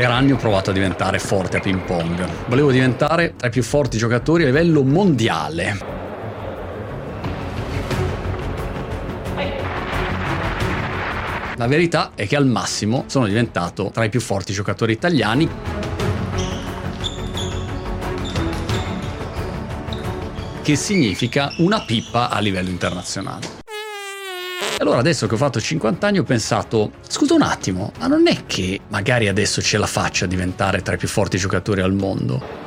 Per anni ho provato a diventare forte a ping pong. Volevo diventare tra i più forti giocatori a livello mondiale. La verità è che al massimo sono diventato tra i più forti giocatori italiani. Che significa una pippa a livello internazionale. Allora adesso che ho fatto 50 anni ho pensato, scusa un attimo, ma non è che magari adesso ce la faccio a diventare tra i più forti giocatori al mondo?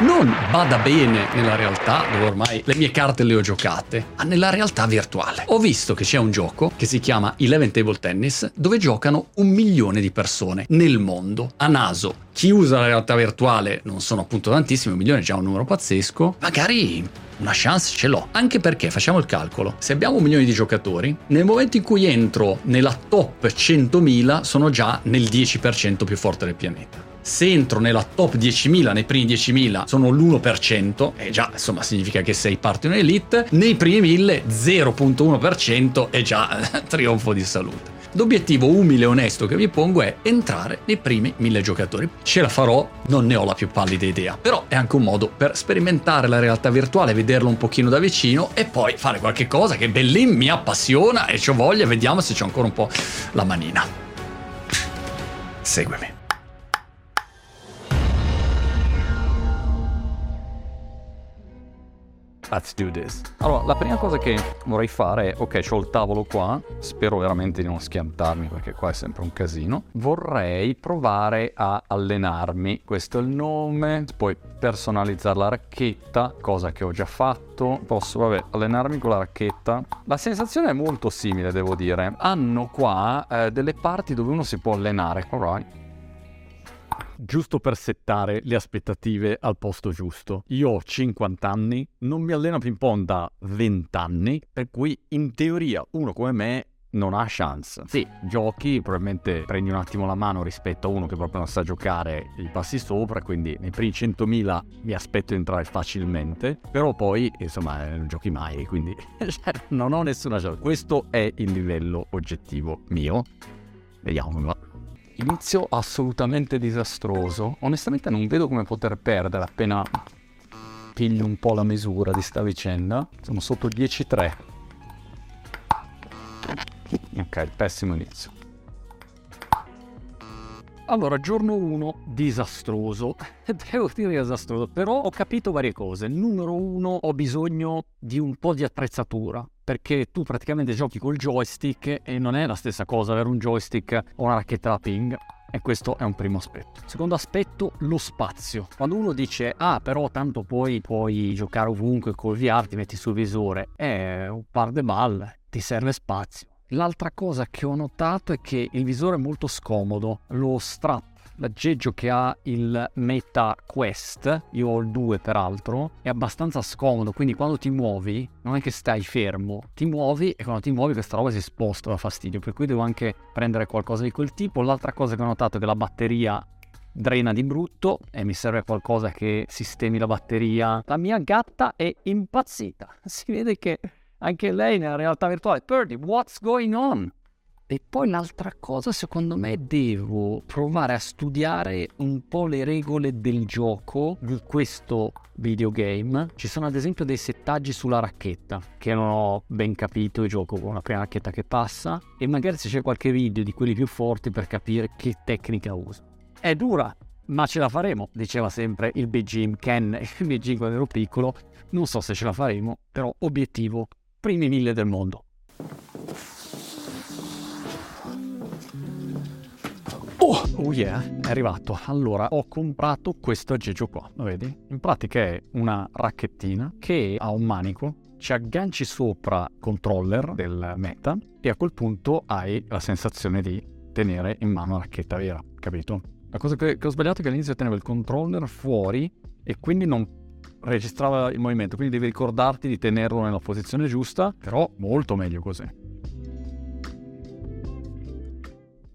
Non vada bene nella realtà, dove ormai le mie carte le ho giocate, ma nella realtà virtuale. Ho visto che c'è un gioco che si chiama Eleven Table Tennis, dove giocano un milione di persone nel mondo, a naso. Chi usa la realtà virtuale non sono appunto tantissimi, un milione è già un numero pazzesco, magari una chance ce l'ho. Anche perché, facciamo il calcolo, se abbiamo un milione di giocatori, nel momento in cui entro nella top 100.000 sono già nel 10% più forte del pianeta se entro nella top 10.000, nei primi 10.000 sono l'1%, e già insomma significa che sei parte in elite, nei primi 1.000 0.1% è già trionfo di salute. L'obiettivo umile e onesto che vi pongo è entrare nei primi 1000 giocatori. Ce la farò, non ne ho la più pallida idea, però è anche un modo per sperimentare la realtà virtuale, vederla un pochino da vicino e poi fare qualche cosa che Bellin mi appassiona e ho voglia, vediamo se c'è ancora un po' la manina. Seguimi. Let's do this. Allora, la prima cosa che vorrei fare è, ok, ho il tavolo qua, spero veramente di non schiantarmi perché qua è sempre un casino. Vorrei provare a allenarmi, questo è il nome, poi personalizzare la racchetta, cosa che ho già fatto. Posso, vabbè, allenarmi con la racchetta. La sensazione è molto simile, devo dire. Hanno qua eh, delle parti dove uno si può allenare. Alright giusto per settare le aspettative al posto giusto. Io ho 50 anni, non mi alleno a ping pong da 20 anni, per cui in teoria uno come me non ha chance. Sì, giochi, probabilmente prendi un attimo la mano rispetto a uno che proprio non sa giocare, gli passi sopra, quindi nei primi 100.000 mi aspetto di entrare facilmente, però poi insomma non giochi mai, quindi cioè, non ho nessuna chance. Questo è il livello oggettivo mio. Vediamo come va. Inizio assolutamente disastroso. Onestamente non vedo come poter perdere appena piglio un po' la misura di sta vicenda. Sono sotto 10-3. Ok, pessimo inizio. Allora, giorno 1, disastroso. Devo dire disastroso, però ho capito varie cose. Numero 1, ho bisogno di un po' di attrezzatura, perché tu praticamente giochi col joystick e non è la stessa cosa avere un joystick o una racchetta da ping. E questo è un primo aspetto. Secondo aspetto, lo spazio. Quando uno dice, ah, però tanto poi puoi giocare ovunque col VR, ti metti sul visore, è un par de balle, ti serve spazio. L'altra cosa che ho notato è che il visore è molto scomodo, lo strap l'aggeggio che ha il Meta Quest, io ho il 2 peraltro, è abbastanza scomodo, quindi quando ti muovi non è che stai fermo, ti muovi e quando ti muovi questa roba si sposta, da fastidio, per cui devo anche prendere qualcosa di quel tipo. L'altra cosa che ho notato è che la batteria drena di brutto e mi serve qualcosa che sistemi la batteria. La mia gatta è impazzita, si vede che anche lei nella realtà virtuale. Purdy, what's going on? E poi l'altra cosa, secondo me, devo provare a studiare un po' le regole del gioco di questo videogame. Ci sono ad esempio dei settaggi sulla racchetta che non ho ben capito, io gioco con la prima racchetta che passa e magari se c'è qualche video di quelli più forti per capire che tecnica uso. È dura, ma ce la faremo, diceva sempre il Big Jim Ken, il Big Jim quando ero piccolo. Non so se ce la faremo, però obiettivo primi mille del mondo. Oh, oh yeah, è arrivato. Allora, ho comprato questo aggeggio qua, lo vedi? In pratica è una racchettina che ha un manico, ci agganci sopra il controller del meta e a quel punto hai la sensazione di tenere in mano la racchetta vera, capito? La cosa che, che ho sbagliato è che all'inizio tenevo il controller fuori e quindi non registrava il movimento, quindi devi ricordarti di tenerlo nella posizione giusta, però molto meglio così.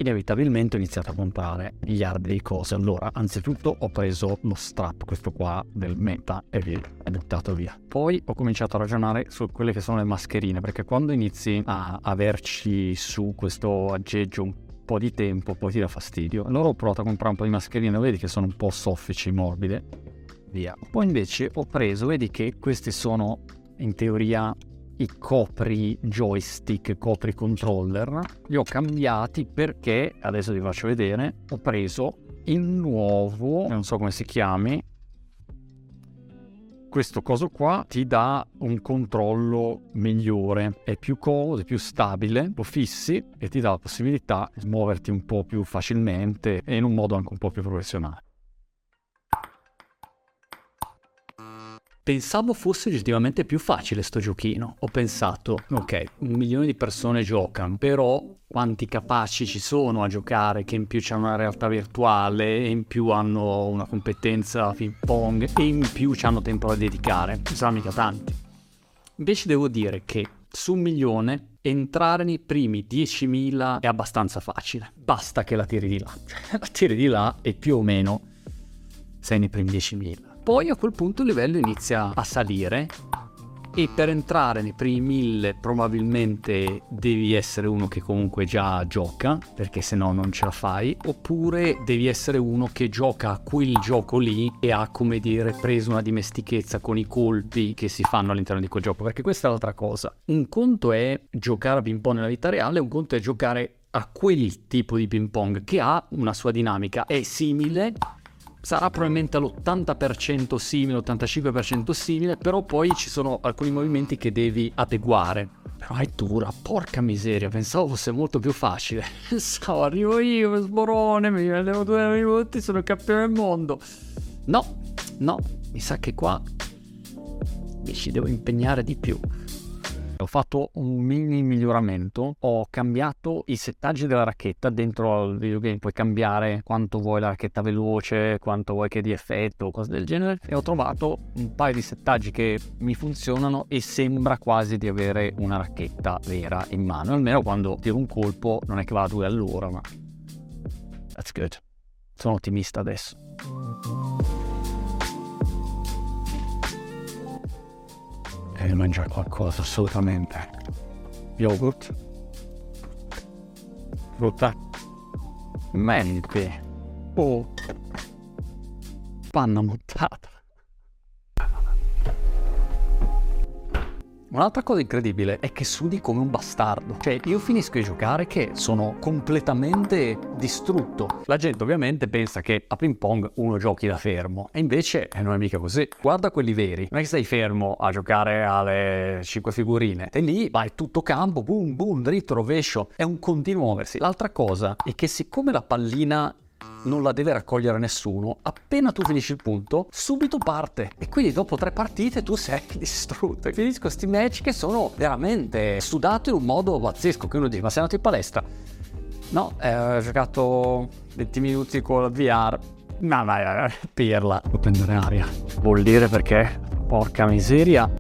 Inevitabilmente ho iniziato a comprare miliardi di cose. Allora, anzitutto ho preso lo strap, questo qua del Meta, e via, è buttato via. Poi ho cominciato a ragionare su quelle che sono le mascherine, perché quando inizi a averci su questo aggeggio un po' di tempo, poi ti dà fastidio. Allora ho provato a comprare un po' di mascherine, vedi che sono un po' soffici, morbide, via. Poi invece ho preso, vedi che questi sono in teoria i copri joystick, copri controller, li ho cambiati perché, adesso vi faccio vedere, ho preso il nuovo, non so come si chiami, questo coso qua ti dà un controllo migliore, è più comodo, è più stabile, lo fissi e ti dà la possibilità di muoverti un po' più facilmente e in un modo anche un po' più professionale. Pensavo fosse oggettivamente più facile sto giochino. Ho pensato, ok, un milione di persone giocano, però quanti capaci ci sono a giocare che in più hanno una realtà virtuale e in più hanno una competenza ping pong e in più hanno tempo da dedicare? Non saranno mica tanti. Invece devo dire che su un milione entrare nei primi 10.000 è abbastanza facile. Basta che la tiri di là. La tiri di là e più o meno sei nei primi 10.000. Poi a quel punto il livello inizia a salire e per entrare nei primi mille probabilmente devi essere uno che comunque già gioca perché se no non ce la fai oppure devi essere uno che gioca a quel gioco lì e ha come dire preso una dimestichezza con i colpi che si fanno all'interno di quel gioco perché questa è l'altra cosa. Un conto è giocare a ping pong nella vita reale un conto è giocare a quel tipo di ping pong che ha una sua dinamica è simile sarà probabilmente all'80% simile, 85% simile, però poi ci sono alcuni movimenti che devi adeguare. Però è dura, porca miseria, pensavo fosse molto più facile. Pensavo, arrivo io, sborone, mi allevo due minuti, sono il campione del mondo. No, no, mi sa che qua mi ci devo impegnare di più ho fatto un mini miglioramento, ho cambiato i settaggi della racchetta dentro al videogame, puoi cambiare quanto vuoi la racchetta veloce, quanto vuoi che di effetto, cose del genere e ho trovato un paio di settaggi che mi funzionano e sembra quasi di avere una racchetta vera in mano, almeno quando tiro un colpo non è che va a due all'ora, ma that's good. Sono ottimista adesso. Devi mangiare qualcosa assolutamente. Yogurt, frutta, mente o panna montata. Un'altra cosa incredibile è che sudi come un bastardo. Cioè, io finisco di giocare che sono completamente distrutto. La gente ovviamente pensa che a ping pong uno giochi da fermo. E invece eh, non è mica così. Guarda quelli veri. Non è che stai fermo a giocare alle 5 figurine. E lì vai tutto campo, boom, boom, dritto, rovescio. È un continuo muoversi. L'altra cosa è che siccome la pallina non la deve raccogliere nessuno, appena tu finisci il punto, subito parte. E quindi dopo tre partite tu sei distrutto. E finisco questi match che sono veramente sudati in un modo pazzesco. Che uno dice, ma sei andato in palestra? No, eh, ho giocato 20 minuti con il VR. Ma vai, pirla. Devo prendere aria. Vuol dire perché, porca miseria,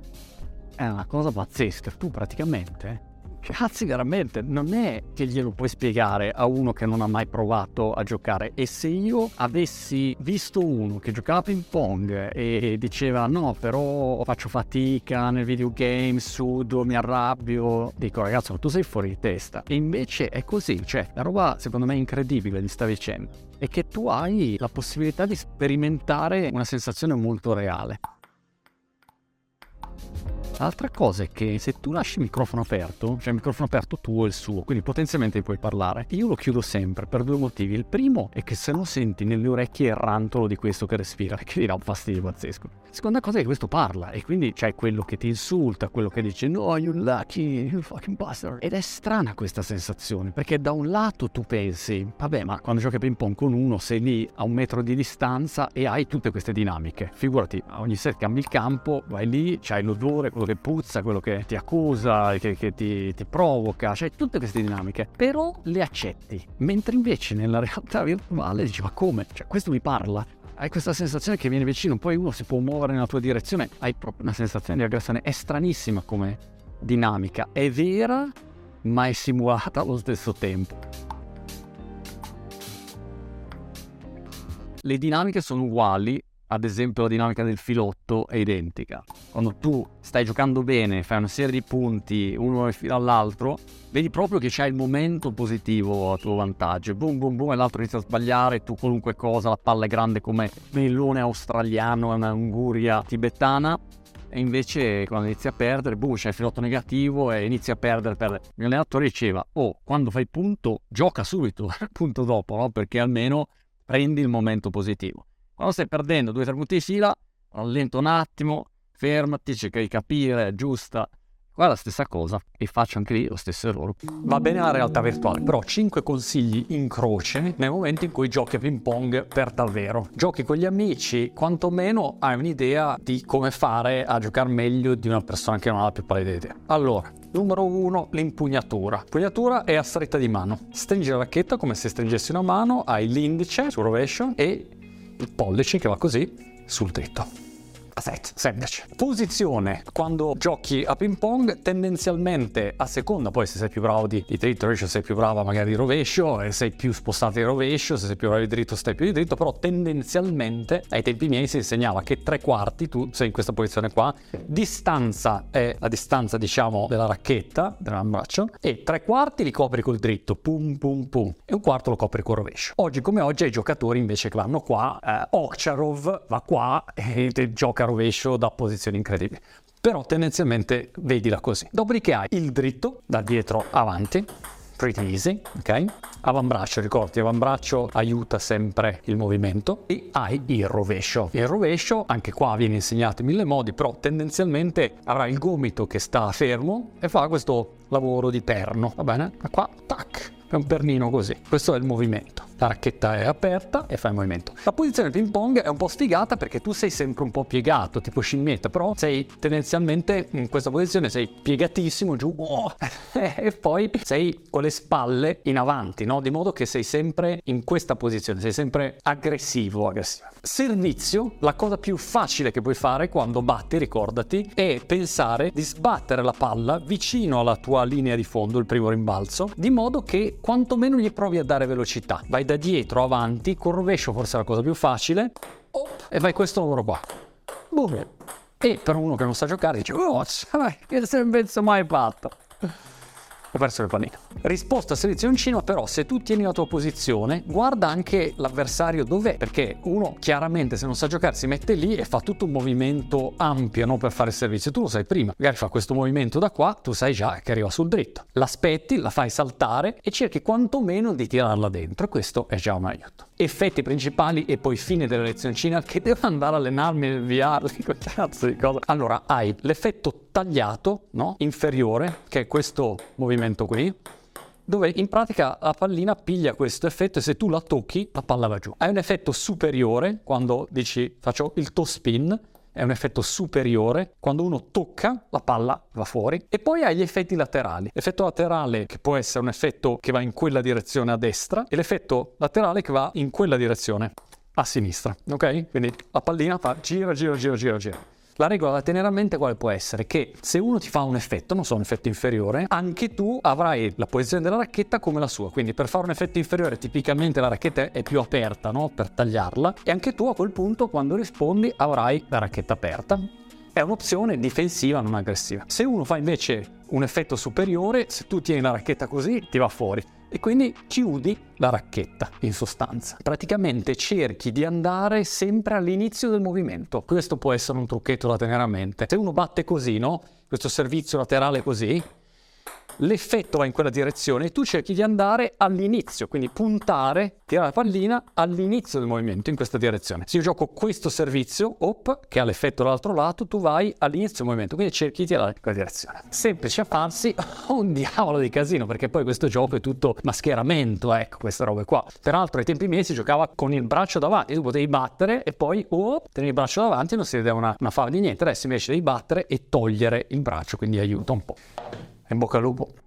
è una cosa pazzesca. Tu praticamente Cazzi, veramente, non è che glielo puoi spiegare a uno che non ha mai provato a giocare. E se io avessi visto uno che giocava ping pong e diceva no, però faccio fatica nel videogame, sudo, mi arrabbio, dico ragazzo, tu sei fuori di testa. E invece è così, cioè, la roba secondo me incredibile di sta vicenda è che tu hai la possibilità di sperimentare una sensazione molto reale. L'altra cosa è che se tu lasci il microfono aperto, cioè il microfono aperto tuo e il suo, quindi potenzialmente puoi parlare. Io lo chiudo sempre per due motivi. Il primo è che se non senti nelle orecchie il rantolo di questo che respira, che ti dà un fastidio pazzesco. Seconda cosa è che questo parla e quindi c'è quello che ti insulta, quello che dice no, you lucky, you fucking bastard. Ed è strana questa sensazione, perché da un lato tu pensi, vabbè, ma quando giochi a ping pong con uno sei lì a un metro di distanza e hai tutte queste dinamiche. Figurati, ogni set cambi il campo, vai lì, c'hai l'odore, quello quello che puzza, quello che ti accusa, che, che ti, ti, provoca, cioè tutte queste dinamiche, però le accetti, mentre invece nella realtà virtuale dici ma come? Cioè questo mi parla, hai questa sensazione che viene vicino, poi uno si può muovere nella tua direzione, hai proprio una sensazione di aggressione, è stranissima come dinamica, è vera ma è simulata allo stesso tempo. Le dinamiche sono uguali ad esempio la dinamica del filotto è identica. Quando tu stai giocando bene, fai una serie di punti uno all'altro, vedi proprio che c'è il momento positivo a tuo vantaggio. Boom, boom, boom, e l'altro inizia a sbagliare, tu qualunque cosa, la palla è grande come melone australiano, è una unguria tibetana, e invece quando inizi a perdere, boom, c'è il filotto negativo e inizi a perdere, perdere. Allenatore diceva, oh, quando fai punto, gioca subito, punto dopo, no? Perché almeno prendi il momento positivo. Quando stai perdendo due o tre punti di fila, rallenta un attimo, fermati, cerca di capire, giusta Qua è la stessa cosa e faccio anche lì lo stesso errore. Va bene la realtà virtuale, però 5 consigli in croce nel momento in cui giochi a ping pong per davvero. Giochi con gli amici, quantomeno hai un'idea di come fare a giocare meglio di una persona che non ha la più pallida idea. Allora, numero 1, l'impugnatura. L'impugnatura è a stretta di mano. Stringi la racchetta come se stringessi una mano, hai l'indice sul rovescio e pollice che va così sul dritto. Set, semplice. Posizione. Quando giochi a ping pong, tendenzialmente a seconda, poi se sei più bravo di, di dritto rovescio, sei più brava magari di rovescio, e sei più spostato di rovescio, se sei più bravo di dritto, stai più di dritto, però tendenzialmente ai tempi miei si insegnava che tre quarti, tu sei in questa posizione qua, distanza è la distanza diciamo della racchetta, dell'ambraccio, e tre quarti li copri col dritto, pum pum pum, e un quarto lo copri col rovescio. Oggi come oggi hai giocatori invece che vanno qua, eh, Okcharov va qua e gioca a rovescio da posizioni incredibili. Però tendenzialmente vedila così. Dopodiché hai il dritto da dietro avanti, pretty easy, ok? Avambraccio, ricordi, avambraccio aiuta sempre il movimento e hai il rovescio. Il rovescio, anche qua viene insegnato in mille modi, però tendenzialmente avrà il gomito che sta fermo e fa questo lavoro di perno, va bene? E qua, tac, è un pernino così. Questo è il movimento la racchetta è aperta e fai il movimento. La posizione del ping pong è un po' sfigata perché tu sei sempre un po' piegato, tipo scimmietta, però sei tendenzialmente in questa posizione, sei piegatissimo giù oh, e poi sei con le spalle in avanti, no? Di modo che sei sempre in questa posizione, sei sempre aggressivo, aggressivo. Servizio, la cosa più facile che puoi fare quando batti, ricordati, è pensare di sbattere la palla vicino alla tua linea di fondo, il primo rimbalzo, di modo che quantomeno gli provi a dare velocità. Vai da dietro avanti, col rovescio forse è la cosa più facile, oh, e fai questo lavoro qua. Boom. E per uno che non sa giocare dice, oh, che se non penso mai fatto ho perso le palline. Risposta selezioncino, però se tu tieni la tua posizione, guarda anche l'avversario dov'è, perché uno chiaramente se non sa giocare si mette lì e fa tutto un movimento ampio no, per fare il servizio. Tu lo sai prima, magari fa questo movimento da qua, tu sai già che arriva sul dritto. L'aspetti, la fai saltare e cerchi quantomeno di tirarla dentro. Questo è già un aiuto. Effetti principali e poi fine della lezioncina che devo andare a allenarmi e quel cazzo di cosa. Allora hai l'effetto tagliato, no? inferiore, che è questo movimento qui, dove in pratica la pallina piglia questo effetto e se tu la tocchi la palla va giù. Hai un effetto superiore quando dici faccio il toe spin, è un effetto superiore, quando uno tocca la palla va fuori e poi hai gli effetti laterali. L'effetto laterale che può essere un effetto che va in quella direzione a destra e l'effetto laterale che va in quella direzione a sinistra, ok? Quindi la pallina fa gira, gira, gira, gira, gira. La regola da tenere a mente quale può essere? Che se uno ti fa un effetto, non so, un effetto inferiore, anche tu avrai la posizione della racchetta come la sua. Quindi per fare un effetto inferiore tipicamente la racchetta è più aperta, no? Per tagliarla. E anche tu a quel punto quando rispondi avrai la racchetta aperta. È un'opzione difensiva, non aggressiva. Se uno fa invece un effetto superiore, se tu tieni la racchetta così, ti va fuori e quindi chiudi la racchetta in sostanza. Praticamente cerchi di andare sempre all'inizio del movimento. Questo può essere un trucchetto da tenere a mente. Se uno batte così, no? Questo servizio laterale così, l'effetto va in quella direzione e tu cerchi di andare all'inizio, quindi puntare, tirare la pallina all'inizio del movimento in questa direzione. Se io gioco questo servizio, op, che ha l'effetto dall'altro lato, tu vai all'inizio del movimento, quindi cerchi di tirare in quella direzione. Semplice a farsi, un diavolo di casino, perché poi questo gioco è tutto mascheramento, ecco, queste robe qua. Peraltro ai tempi miei si giocava con il braccio davanti, tu potevi battere e poi, oh, tenevi il braccio davanti e non si vedeva una, una fava di niente. Adesso invece devi battere e togliere il braccio, quindi aiuta un po'. In bocca al lupo.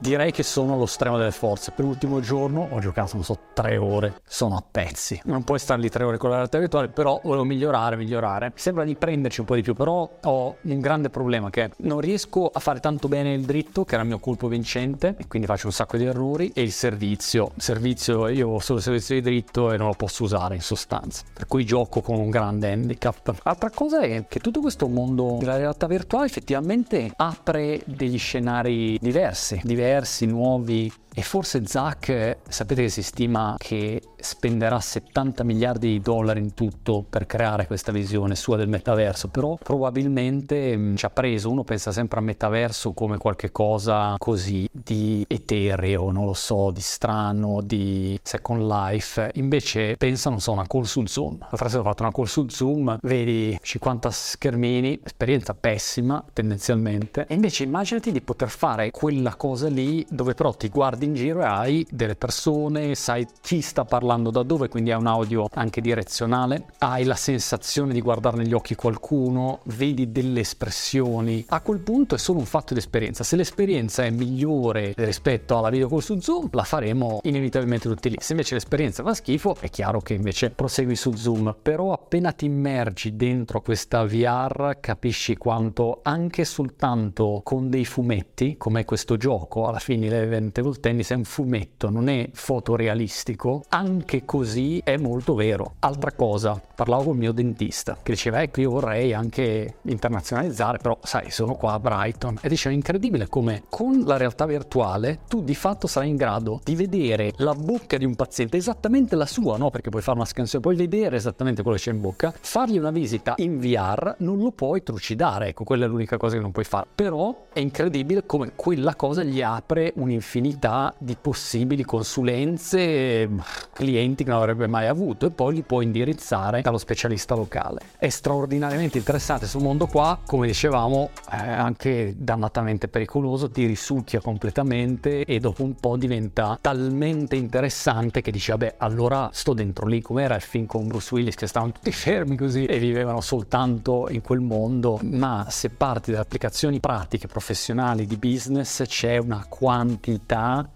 Direi che sono allo stremo delle forze. Per l'ultimo giorno ho giocato, non so, tre ore. Sono a pezzi. Non puoi stare lì tre ore con la realtà virtuale, però volevo migliorare, migliorare. Sembra di prenderci un po' di più, però ho un grande problema che non riesco a fare tanto bene il dritto, che era il mio colpo vincente, e quindi faccio un sacco di errori, e il servizio. Il servizio, io ho solo il servizio di dritto e non lo posso usare in sostanza. Per cui gioco con un grande handicap. Altra cosa è che tutto questo mondo della realtà virtuale effettivamente apre degli scenari diversi, diversi, nuovi e forse Zach, sapete che si stima che spenderà 70 miliardi di dollari in tutto per creare questa visione sua del metaverso, però probabilmente mm, ci ha preso, uno pensa sempre a metaverso come qualche cosa così di etereo, non lo so, di strano, di second life, invece pensa, non so, una call sul Zoom. L'altra sera ho fatto una call sul Zoom, vedi 50 schermini, esperienza pessima tendenzialmente, e invece immaginati di poter fare quella cosa lì dove però ti guardi in giro e hai delle persone, sai chi sta parlando da dove, quindi è un audio anche direzionale, hai la sensazione di guardare negli occhi qualcuno, vedi delle espressioni. A quel punto è solo un fatto di esperienza. Se l'esperienza è migliore rispetto alla video call su Zoom, la faremo inevitabilmente tutti lì. Se invece l'esperienza fa schifo, è chiaro che invece prosegui su Zoom. Però appena ti immergi dentro questa VR, capisci quanto anche soltanto con dei fumetti, come questo gioco, alla fine l'event volte tennis è un fumetto, non è fotorealistico, anche così è molto vero. Altra cosa, parlavo con il mio dentista che diceva ecco io vorrei anche internazionalizzare, però sai sono qua a Brighton e diceva incredibile come con la realtà virtuale tu di fatto sarai in grado di vedere la bocca di un paziente, esattamente la sua, no? Perché puoi fare una scansione, puoi vedere esattamente quello che c'è in bocca, fargli una visita in VR non lo puoi trucidare, ecco quella è l'unica cosa che non puoi fare, però è incredibile come quella cosa gli apre un'infinità di possibili consulenze, clienti che non avrebbe mai avuto e poi li può indirizzare dallo specialista locale. È straordinariamente interessante sul mondo qua, come dicevamo, è anche dannatamente pericoloso, ti risucchia completamente e dopo un po' diventa talmente interessante che dici vabbè allora sto dentro lì come era il film con Bruce Willis che stavano tutti fermi così e vivevano soltanto in quel mondo, ma se parti dalle applicazioni pratiche, professionali, di business c'è una quantità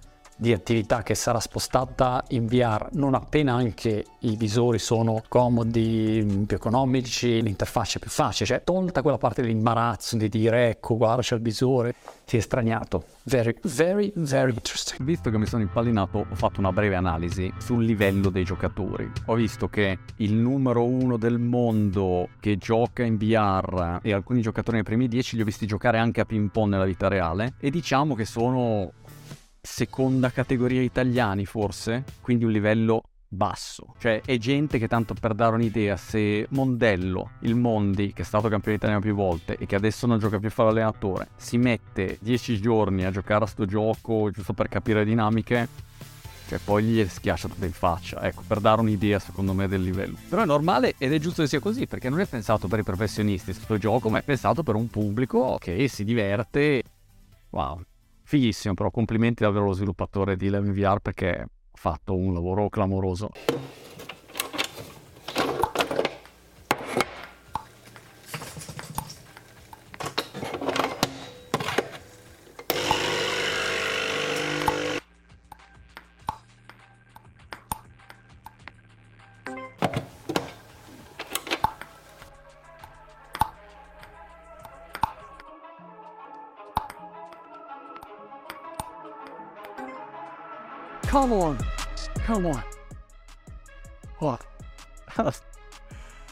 di attività che sarà spostata in VR non appena anche i visori sono comodi, più economici, l'interfaccia è più facile, cioè tolta quella parte dell'imbarazzo di dire ecco guarda c'è il visore, ti è straniato. Very, very, very interesting. Visto che mi sono impallinato, ho fatto una breve analisi sul livello dei giocatori. Ho visto che il numero uno del mondo che gioca in VR e alcuni giocatori nei primi dieci li ho visti giocare anche a ping pong nella vita reale e diciamo che sono seconda categoria italiani forse, quindi un livello basso. Cioè è gente che tanto per dare un'idea, se Mondello, il Mondi, che è stato campione italiano più volte e che adesso non gioca più a fare allenatore, si mette 10 giorni a giocare a sto gioco giusto per capire le dinamiche, cioè poi gli schiaccia tutto in faccia, ecco, per dare un'idea secondo me del livello. Però è normale ed è giusto che sia così, perché non è pensato per i professionisti questo gioco, ma è pensato per un pubblico che si diverte. Wow, fighissimo, però complimenti davvero allo sviluppatore di Eleven VR perché ha fatto un lavoro clamoroso. Come on. Come on. Oh.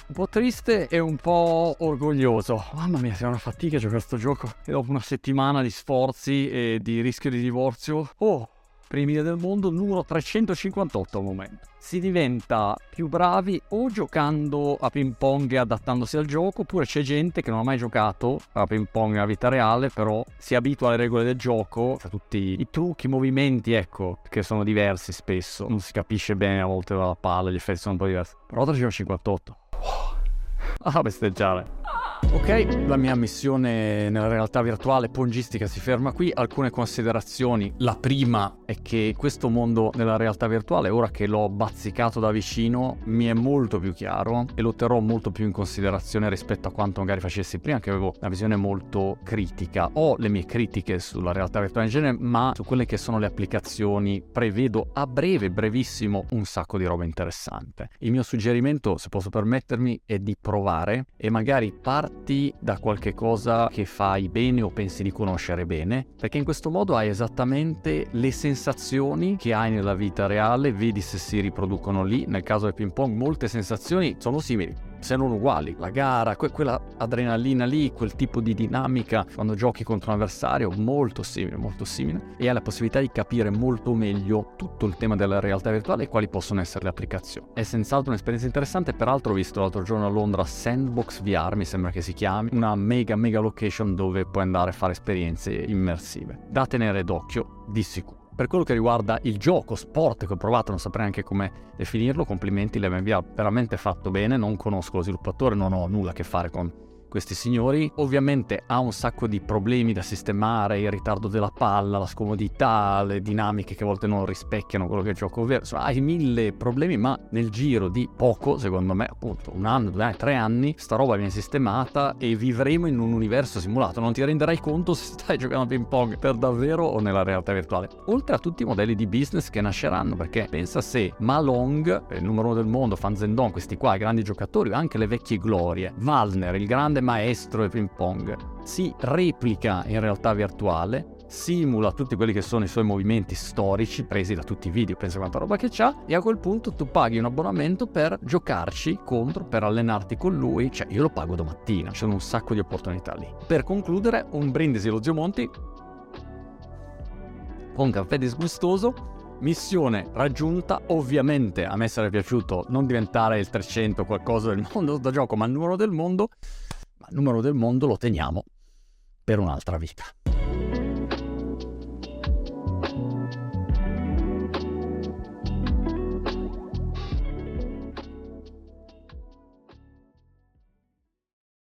un po' triste e un po' orgoglioso. Mamma mia, sei una fatica giocare a questo gioco. E dopo una settimana di sforzi e di rischio di divorzio, oh, primi del mondo, numero 358 al momento. Si diventa più bravi o giocando a ping pong e adattandosi al gioco, oppure c'è gente che non ha mai giocato a ping pong nella vita reale, però si abitua alle regole del gioco, cioè tutti i trucchi, i movimenti, ecco, che sono diversi spesso. Non si capisce bene a volte la palla, gli effetti sono un po' diversi. Però 358. Ah, besteggiare. Ok, la mia missione nella realtà virtuale pongistica si ferma qui. Alcune considerazioni. La prima è che questo mondo nella realtà virtuale, ora che l'ho bazzicato da vicino, mi è molto più chiaro e lo terrò molto più in considerazione rispetto a quanto magari facessi prima, che avevo una visione molto critica. Ho le mie critiche sulla realtà virtuale in genere, ma su quelle che sono le applicazioni prevedo a breve, brevissimo, un sacco di roba interessante. Il mio suggerimento, se posso permettermi, è di provare e magari parti da qualche cosa che fai bene o pensi di conoscere bene, perché in questo modo hai esattamente le sensazioni che hai nella vita reale, vedi se si riproducono lì, nel caso del ping pong molte sensazioni sono simili se non uguali. La gara, que- quella adrenalina lì, quel tipo di dinamica quando giochi contro un avversario, molto simile, molto simile, e hai la possibilità di capire molto meglio tutto il tema della realtà virtuale e quali possono essere le applicazioni. È senz'altro un'esperienza interessante, peraltro ho visto l'altro giorno a Londra Sandbox VR, mi sembra che si chiami, una mega mega location dove puoi andare a fare esperienze immersive. Da tenere d'occhio, di sicuro. Per quello che riguarda il gioco, sport che ho provato, non saprei neanche come definirlo, complimenti, l'MV ha veramente fatto bene, non conosco lo sviluppatore, non ho nulla a che fare con questi signori. Ovviamente ha un sacco di problemi da sistemare, il ritardo della palla, la scomodità, le dinamiche che a volte non rispecchiano quello che è il gioco vero. Hai mille problemi, ma nel giro di poco, secondo me, appunto, un anno, due anni, tre anni, sta roba viene sistemata e vivremo in un universo simulato. Non ti renderai conto se stai giocando a ping pong per davvero o nella realtà virtuale. Oltre a tutti i modelli di business che nasceranno, perché pensa se Malong, il numero uno del mondo, Fan Zendong, questi qua, i grandi giocatori, anche le vecchie glorie, Valner, il grande maestro del ping pong, si replica in realtà virtuale, simula tutti quelli che sono i suoi movimenti storici presi da tutti i video, pensa quanta roba che c'ha, e a quel punto tu paghi un abbonamento per giocarci contro, per allenarti con lui, cioè io lo pago domattina, ci sono un sacco di opportunità lì. Per concludere, un brindisi allo zio Monti, un caffè disgustoso, Missione raggiunta, ovviamente a me sarebbe piaciuto non diventare il 300 qualcosa del mondo da gioco, ma il numero del mondo, numero del mondo lo teniamo per un'altra vita.